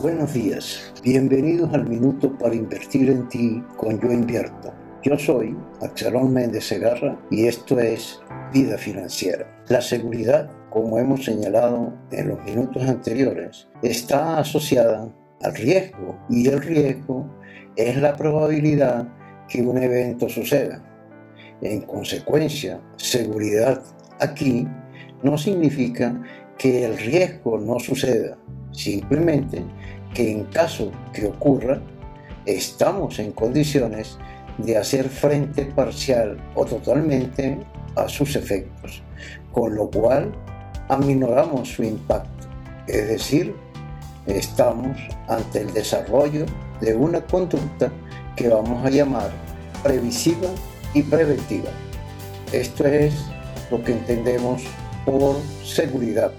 Buenos días, bienvenidos al Minuto para Invertir en Ti con Yo Invierto. Yo soy Axelón Méndez Segarra y esto es Vida Financiera. La seguridad, como hemos señalado en los minutos anteriores, está asociada al riesgo y el riesgo es la probabilidad que un evento suceda. En consecuencia, seguridad aquí no significa que el riesgo no suceda, simplemente que en caso que ocurra, estamos en condiciones de hacer frente parcial o totalmente a sus efectos, con lo cual aminoramos su impacto, es decir, estamos ante el desarrollo de una conducta que vamos a llamar previsiva y preventiva. Esto es lo que entendemos por seguridad.